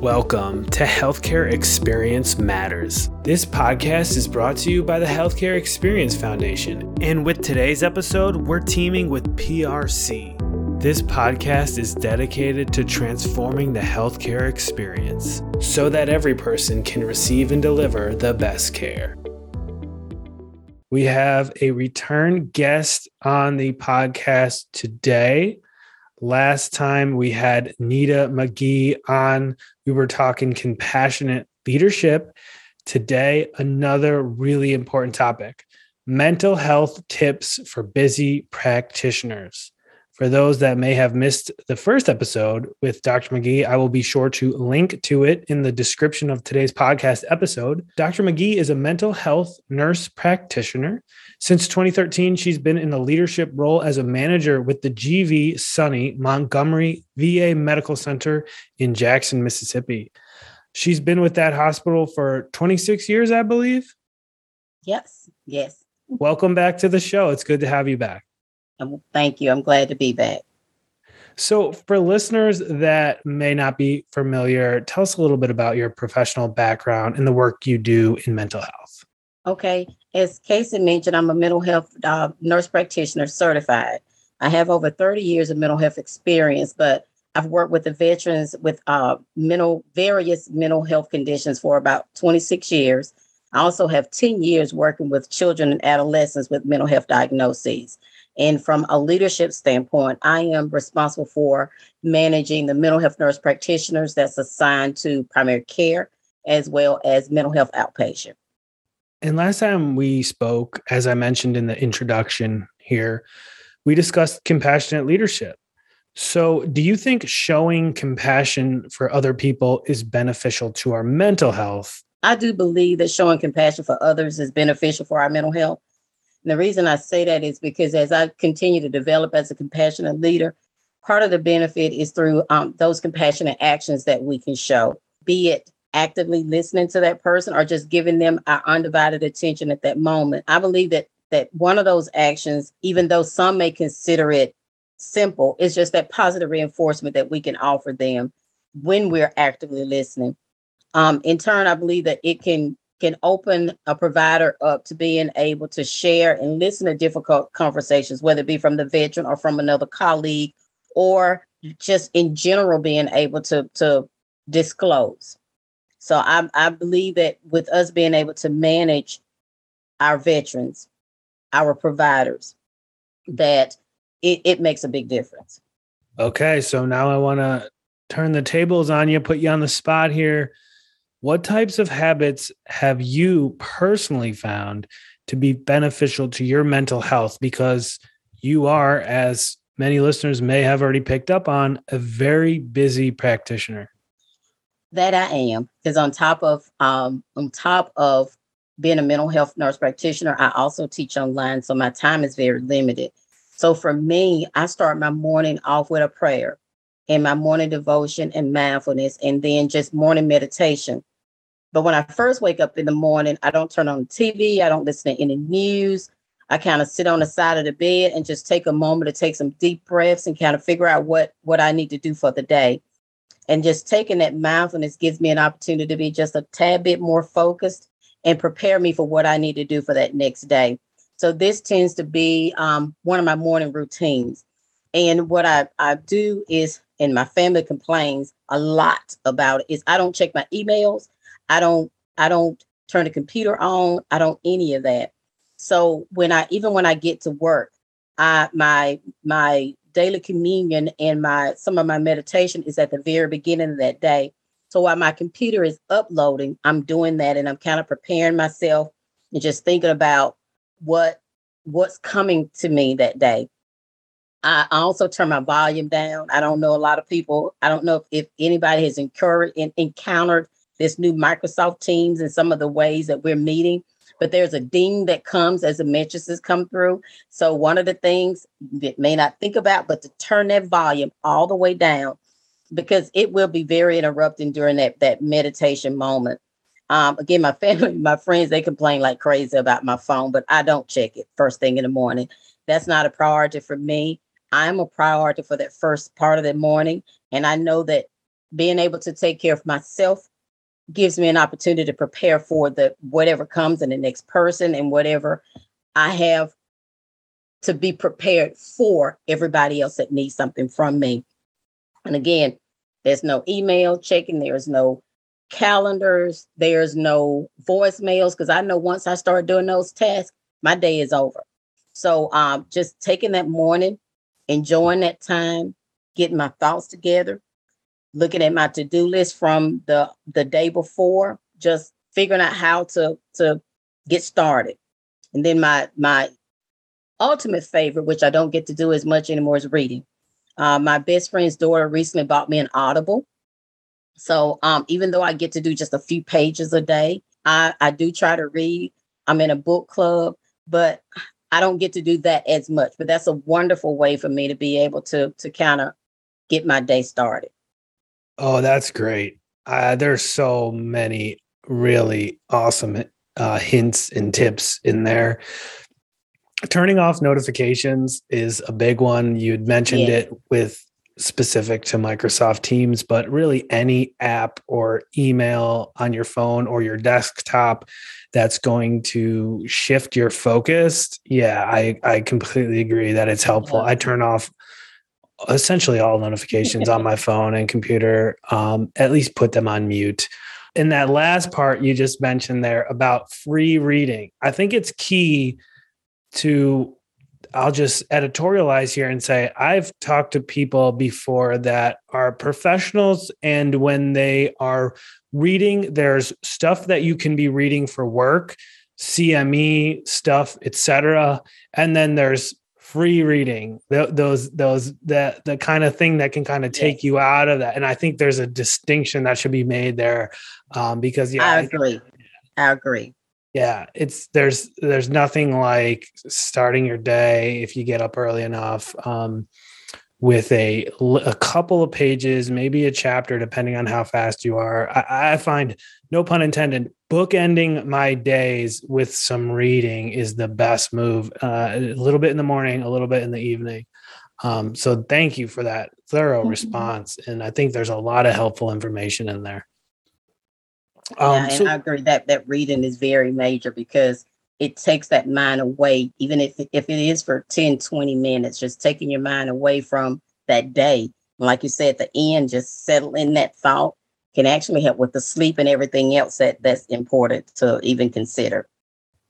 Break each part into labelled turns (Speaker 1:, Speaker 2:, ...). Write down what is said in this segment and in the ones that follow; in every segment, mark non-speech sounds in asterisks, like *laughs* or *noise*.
Speaker 1: Welcome to Healthcare Experience Matters. This podcast is brought to you by the Healthcare Experience Foundation. And with today's episode, we're teaming with PRC. This podcast is dedicated to transforming the healthcare experience so that every person can receive and deliver the best care. We have a return guest on the podcast today. Last time we had Nita McGee on, we were talking compassionate leadership. Today, another really important topic mental health tips for busy practitioners. For those that may have missed the first episode with Dr. McGee, I will be sure to link to it in the description of today's podcast episode. Dr. McGee is a mental health nurse practitioner. Since 2013, she's been in a leadership role as a manager with the GV Sonny Montgomery VA Medical Center in Jackson, Mississippi. She's been with that hospital for 26 years, I believe.
Speaker 2: Yes, yes.
Speaker 1: Welcome back to the show. It's good to have you back.
Speaker 2: Thank you. I'm glad to be back.
Speaker 1: So, for listeners that may not be familiar, tell us a little bit about your professional background and the work you do in mental health.
Speaker 2: Okay. As Casey mentioned, I'm a mental health uh, nurse practitioner certified. I have over 30 years of mental health experience, but I've worked with the veterans with uh, mental various mental health conditions for about 26 years. I also have 10 years working with children and adolescents with mental health diagnoses. And from a leadership standpoint, I am responsible for managing the mental health nurse practitioners that's assigned to primary care as well as mental health outpatient.
Speaker 1: And last time we spoke, as I mentioned in the introduction here, we discussed compassionate leadership. So, do you think showing compassion for other people is beneficial to our mental health?
Speaker 2: I do believe that showing compassion for others is beneficial for our mental health. And the reason I say that is because as I continue to develop as a compassionate leader, part of the benefit is through um, those compassionate actions that we can show, be it actively listening to that person or just giving them our undivided attention at that moment. I believe that that one of those actions, even though some may consider it simple, is just that positive reinforcement that we can offer them when we're actively listening. Um, in turn, I believe that it can can open a provider up to being able to share and listen to difficult conversations, whether it be from the veteran or from another colleague, or just in general being able to, to disclose. So I, I believe that with us being able to manage our veterans, our providers, that it, it makes a big difference.
Speaker 1: Okay, so now I want to turn the tables on you, put you on the spot here. What types of habits have you personally found to be beneficial to your mental health? Because you are, as many listeners may have already picked up on, a very busy practitioner.
Speaker 2: That I am, because on top of um, on top of being a mental health nurse practitioner, I also teach online, so my time is very limited. So for me, I start my morning off with a prayer and my morning devotion and mindfulness, and then just morning meditation. But when I first wake up in the morning, I don't turn on the TV, I don't listen to any news. I kind of sit on the side of the bed and just take a moment to take some deep breaths and kind of figure out what what I need to do for the day. And just taking that mindfulness gives me an opportunity to be just a tad bit more focused and prepare me for what I need to do for that next day. So this tends to be um, one of my morning routines. And what I, I do is, and my family complains a lot about it, is I don't check my emails. I don't I don't turn the computer on. I don't any of that. So when I even when I get to work, I my my daily communion and my some of my meditation is at the very beginning of that day. So while my computer is uploading, I'm doing that and I'm kind of preparing myself and just thinking about what what's coming to me that day. I also turn my volume down. I don't know a lot of people. I don't know if, if anybody has encouraged and encountered this new Microsoft Teams and some of the ways that we're meeting. But there's a ding that comes as the messages come through. So one of the things that may not think about, but to turn that volume all the way down because it will be very interrupting during that that meditation moment. Um, again, my *laughs* family, my friends, they complain like crazy about my phone, but I don't check it first thing in the morning. That's not a priority for me. I'm a priority for that first part of the morning. And I know that being able to take care of myself gives me an opportunity to prepare for the whatever comes in the next person and whatever I have to be prepared for everybody else that needs something from me. And again, there's no email checking, there's no calendars, there's no voicemails because I know once I start doing those tasks, my day is over. So um, just taking that morning, enjoying that time, getting my thoughts together, looking at my to-do list from the the day before, just figuring out how to to get started. And then my my ultimate favorite, which I don't get to do as much anymore, is reading. Uh, my best friend's daughter recently bought me an Audible. So um, even though I get to do just a few pages a day, I, I do try to read. I'm in a book club, but I don't get to do that as much. But that's a wonderful way for me to be able to to kind of get my day started.
Speaker 1: Oh, that's great. Uh, there's so many really awesome uh, hints and tips in there. Turning off notifications is a big one. You'd mentioned yeah. it with specific to Microsoft Teams, but really any app or email on your phone or your desktop that's going to shift your focus. Yeah, I, I completely agree that it's helpful. I turn off essentially all notifications on *laughs* my phone and computer, um, at least put them on mute. In that last part you just mentioned there about free reading, I think it's key to I'll just editorialize here and say I've talked to people before that are professionals and when they are reading there's stuff that you can be reading for work, CME stuff, etc. And then there's free reading those those the the kind of thing that can kind of take you out of that. And i think there's a distinction that should be made there um, because yeah
Speaker 2: i agree. I agree.
Speaker 1: Yeah it's there's there's nothing like starting your day if you get up early enough um, with a a couple of pages maybe a chapter depending on how fast you are. I, I find no pun intended bookending my days with some reading is the best move. Uh, a little bit in the morning, a little bit in the evening. Um, so thank you for that thorough mm-hmm. response, and I think there's a lot of helpful information in there.
Speaker 2: Um, yeah, so- I agree that that reading is very major because it takes that mind away, even if if it is for 10, 20 minutes, just taking your mind away from that day. Like you said, at the end, just settle in that thought can actually help with the sleep and everything else that that's important to even consider.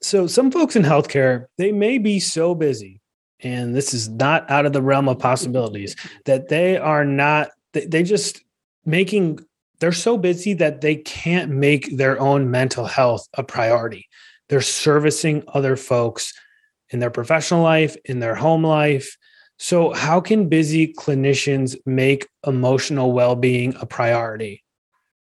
Speaker 1: So some folks in healthcare, they may be so busy, and this is not out of the realm of possibilities, that they are not, they just making, they're so busy that they can't make their own mental health a priority. They're servicing other folks in their professional life, in their home life. So, how can busy clinicians make emotional well being a priority?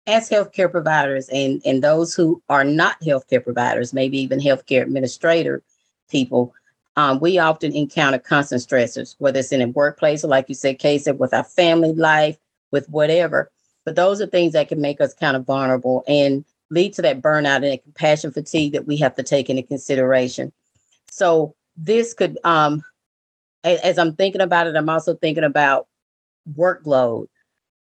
Speaker 2: As healthcare providers and, and those who are not healthcare providers, maybe even healthcare administrator people, um, we often encounter constant stressors, whether it's in a workplace or, like you said, case with our family life, with whatever. But those are things that can make us kind of vulnerable and lead to that burnout and compassion fatigue that we have to take into consideration. So this could, um, as I'm thinking about it, I'm also thinking about workload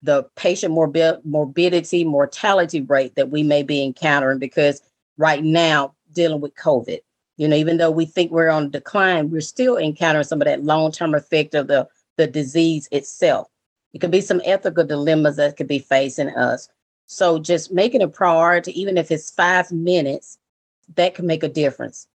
Speaker 2: the patient morbi- morbidity mortality rate that we may be encountering because right now dealing with covid. You know even though we think we're on decline we're still encountering some of that long-term effect of the the disease itself. It could be some ethical dilemmas that could be facing us. So just making a priority even if it's five minutes that can make a difference.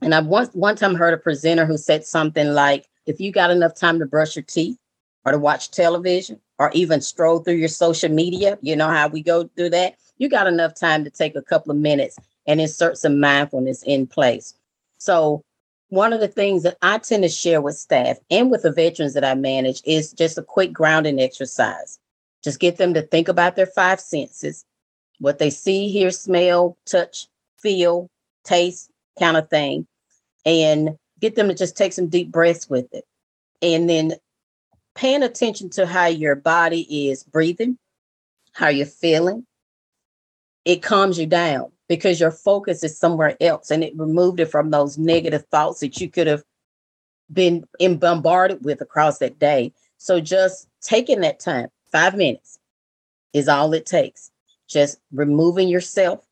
Speaker 2: And i once one time heard a presenter who said something like if you got enough time to brush your teeth or to watch television or even stroll through your social media, you know how we go through that, you got enough time to take a couple of minutes and insert some mindfulness in place. So, one of the things that I tend to share with staff and with the veterans that I manage is just a quick grounding exercise. Just get them to think about their five senses what they see, hear, smell, touch, feel, taste, kind of thing, and get them to just take some deep breaths with it. And then paying attention to how your body is breathing, how you're feeling, it calms you down because your focus is somewhere else and it removed it from those negative thoughts that you could have been in bombarded with across that day. So just taking that time, five minutes, is all it takes. Just removing yourself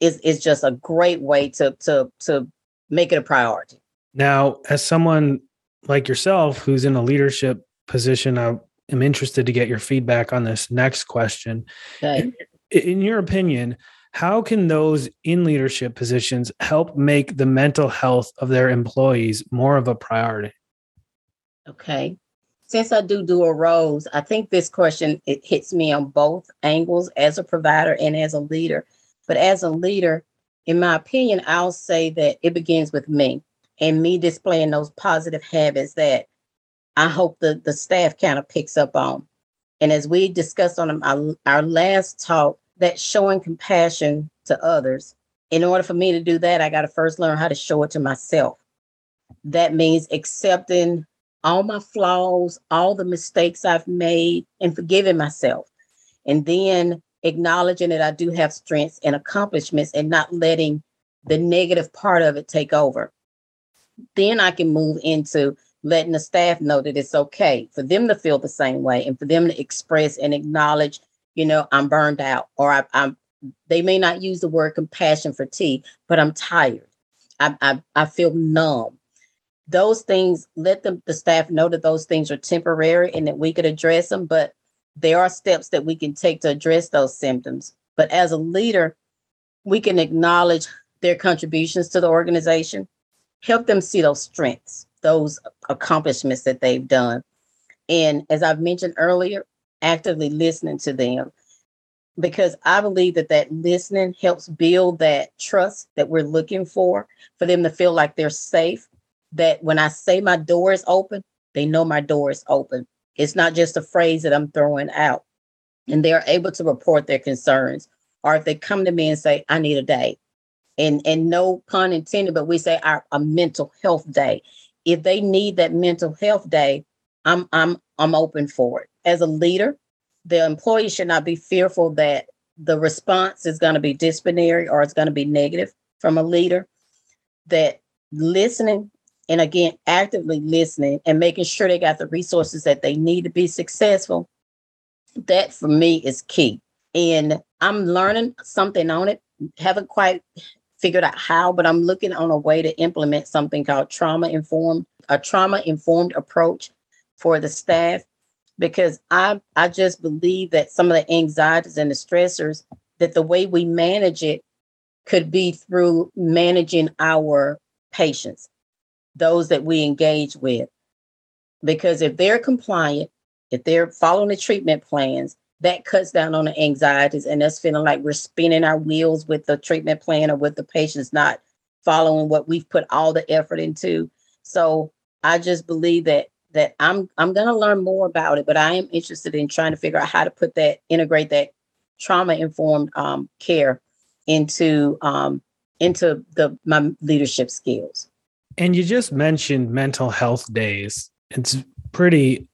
Speaker 2: is is just a great way to to to make it a priority.
Speaker 1: Now, as someone like yourself who's in a leadership position, I am interested to get your feedback on this next question. Okay. In, in your opinion, how can those in leadership positions help make the mental health of their employees more of a priority?
Speaker 2: Okay. Since I do dual roles, I think this question it hits me on both angles as a provider and as a leader. But as a leader, in my opinion, I'll say that it begins with me and me displaying those positive habits that I hope the, the staff kind of picks up on. And as we discussed on our, our last talk, that showing compassion to others, in order for me to do that, I got to first learn how to show it to myself. That means accepting all my flaws, all the mistakes I've made, and forgiving myself. And then acknowledging that I do have strengths and accomplishments and not letting the negative part of it take over. Then I can move into letting the staff know that it's okay for them to feel the same way and for them to express and acknowledge, you know, I'm burned out or I, am they may not use the word compassion fatigue, but I'm tired. I, I, I feel numb. Those things, let them the staff know that those things are temporary and that we could address them, but there are steps that we can take to address those symptoms. But as a leader, we can acknowledge their contributions to the organization help them see those strengths, those accomplishments that they've done. And as I've mentioned earlier, actively listening to them because I believe that that listening helps build that trust that we're looking for, for them to feel like they're safe. That when I say my door is open, they know my door is open. It's not just a phrase that I'm throwing out. And they're able to report their concerns. Or if they come to me and say, I need a day, and and no pun intended, but we say our a mental health day. If they need that mental health day, I'm I'm I'm open for it. As a leader, the employee should not be fearful that the response is going to be disciplinary or it's going to be negative from a leader. That listening and again actively listening and making sure they got the resources that they need to be successful that for me is key and i'm learning something on it haven't quite figured out how, but I'm looking on a way to implement something called trauma informed, a trauma informed approach for the staff because I I just believe that some of the anxieties and the stressors that the way we manage it could be through managing our patients, those that we engage with. Because if they're compliant, if they're following the treatment plans, that cuts down on the anxieties and us feeling like we're spinning our wheels with the treatment plan or with the patients not following what we've put all the effort into. So I just believe that that I'm I'm to learn more about it, but I am interested in trying to figure out how to put that integrate that trauma informed um, care into um, into the my leadership skills.
Speaker 1: And you just mentioned mental health days. It's pretty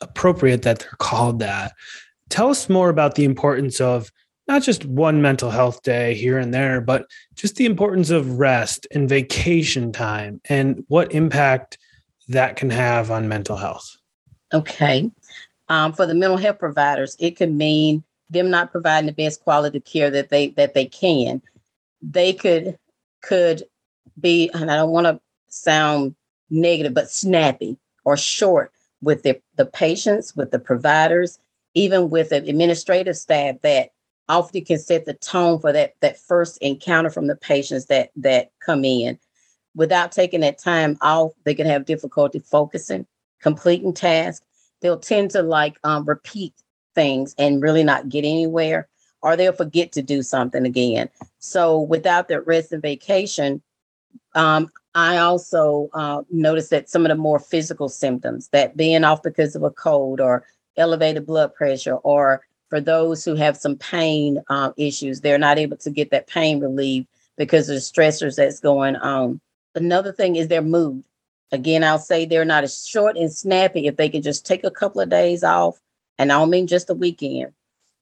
Speaker 1: appropriate that they're called that tell us more about the importance of not just one mental health day here and there, but just the importance of rest and vacation time and what impact that can have on mental health.
Speaker 2: Okay. Um, for the mental health providers, it could mean them not providing the best quality care that they that they can. They could could be, and I don't want to sound negative, but snappy or short with the, the patients, with the providers, even with the administrative staff that often can set the tone for that that first encounter from the patients that that come in. Without taking that time off they can have difficulty focusing completing tasks. They'll tend to like um, repeat things and really not get anywhere or they'll forget to do something again. So without that rest and vacation um, i also uh, noticed that some of the more physical symptoms that being off because of a cold or elevated blood pressure, or for those who have some pain uh, issues, they're not able to get that pain relieved because of the stressors that's going on. Another thing is their mood. Again, I'll say they're not as short and snappy if they can just take a couple of days off, and I don't mean just a weekend,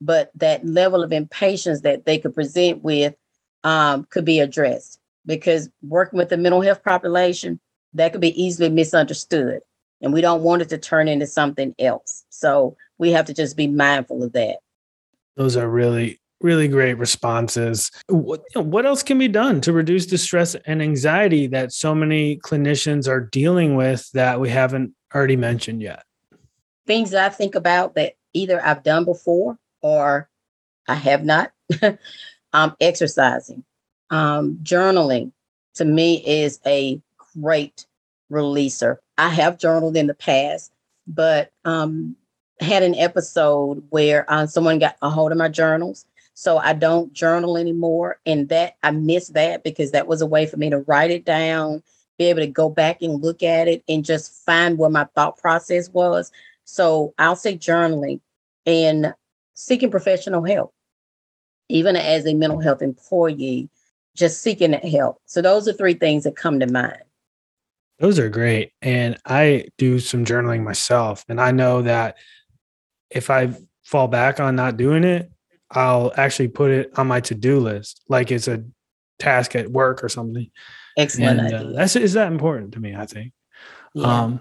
Speaker 2: but that level of impatience that they could present with um, could be addressed because working with the mental health population, that could be easily misunderstood and we don't want it to turn into something else. So we have to just be mindful of that.
Speaker 1: Those are really, really great responses. What, what else can be done to reduce the stress and anxiety that so many clinicians are dealing with that we haven't already mentioned yet?
Speaker 2: Things that I think about that either I've done before or I have not. *laughs* um, exercising, um, journaling to me is a great releaser. I have journaled in the past, but um, had an episode where uh, someone got a hold of my journals. So I don't journal anymore. And that I miss that because that was a way for me to write it down, be able to go back and look at it and just find where my thought process was. So I'll say journaling and seeking professional help, even as a mental health employee, just seeking that help. So those are three things that come to mind.
Speaker 1: Those are great. And I do some journaling myself. And I know that if I fall back on not doing it, I'll actually put it on my to do list, like it's a task at work or something.
Speaker 2: Excellent.
Speaker 1: And, uh, that's is that important to me, I think. Yeah. Um,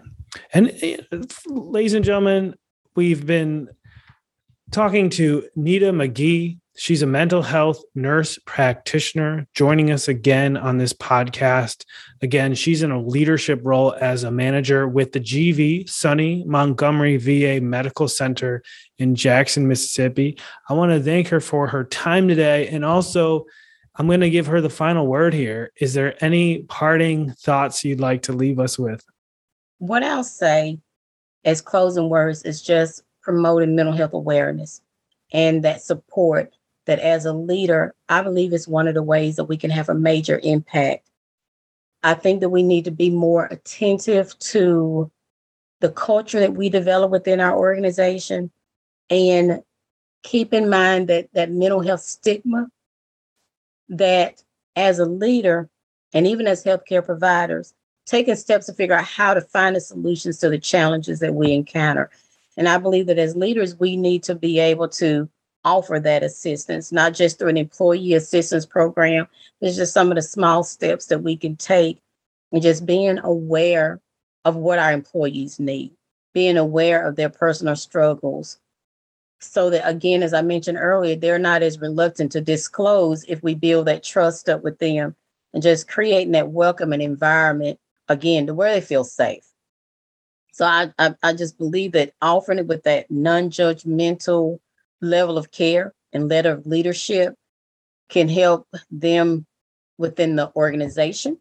Speaker 1: and uh, ladies and gentlemen, we've been talking to Nita McGee. She's a mental health nurse practitioner joining us again on this podcast. Again, she's in a leadership role as a manager with the GV Sonny Montgomery VA Medical Center in Jackson, Mississippi. I want to thank her for her time today. And also, I'm going to give her the final word here. Is there any parting thoughts you'd like to leave us with?
Speaker 2: What I'll say as closing words is just promoting mental health awareness and that support that as a leader, I believe is one of the ways that we can have a major impact. I think that we need to be more attentive to the culture that we develop within our organization and keep in mind that that mental health stigma that as a leader and even as healthcare providers taking steps to figure out how to find the solutions to the challenges that we encounter and i believe that as leaders we need to be able to offer that assistance, not just through an employee assistance program. There's just some of the small steps that we can take and just being aware of what our employees need, being aware of their personal struggles. So that again, as I mentioned earlier, they're not as reluctant to disclose if we build that trust up with them and just creating that welcoming environment again to where they feel safe. So I, I, I just believe that offering it with that non-judgmental level of care and letter of leadership can help them within the organization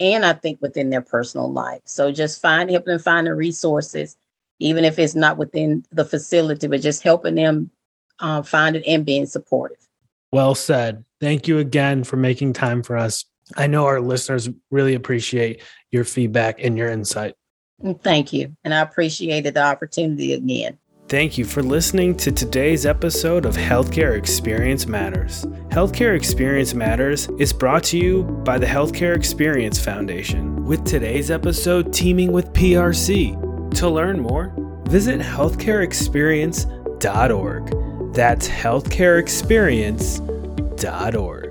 Speaker 2: and I think within their personal life. So just find helping them find the resources, even if it's not within the facility, but just helping them uh, find it and being supportive.
Speaker 1: Well said. Thank you again for making time for us. I know our listeners really appreciate your feedback and your insight.
Speaker 2: Thank you. And I appreciated the opportunity again.
Speaker 1: Thank you for listening to today's episode of Healthcare Experience Matters. Healthcare Experience Matters is brought to you by the Healthcare Experience Foundation, with today's episode teaming with PRC. To learn more, visit healthcareexperience.org. That's healthcareexperience.org.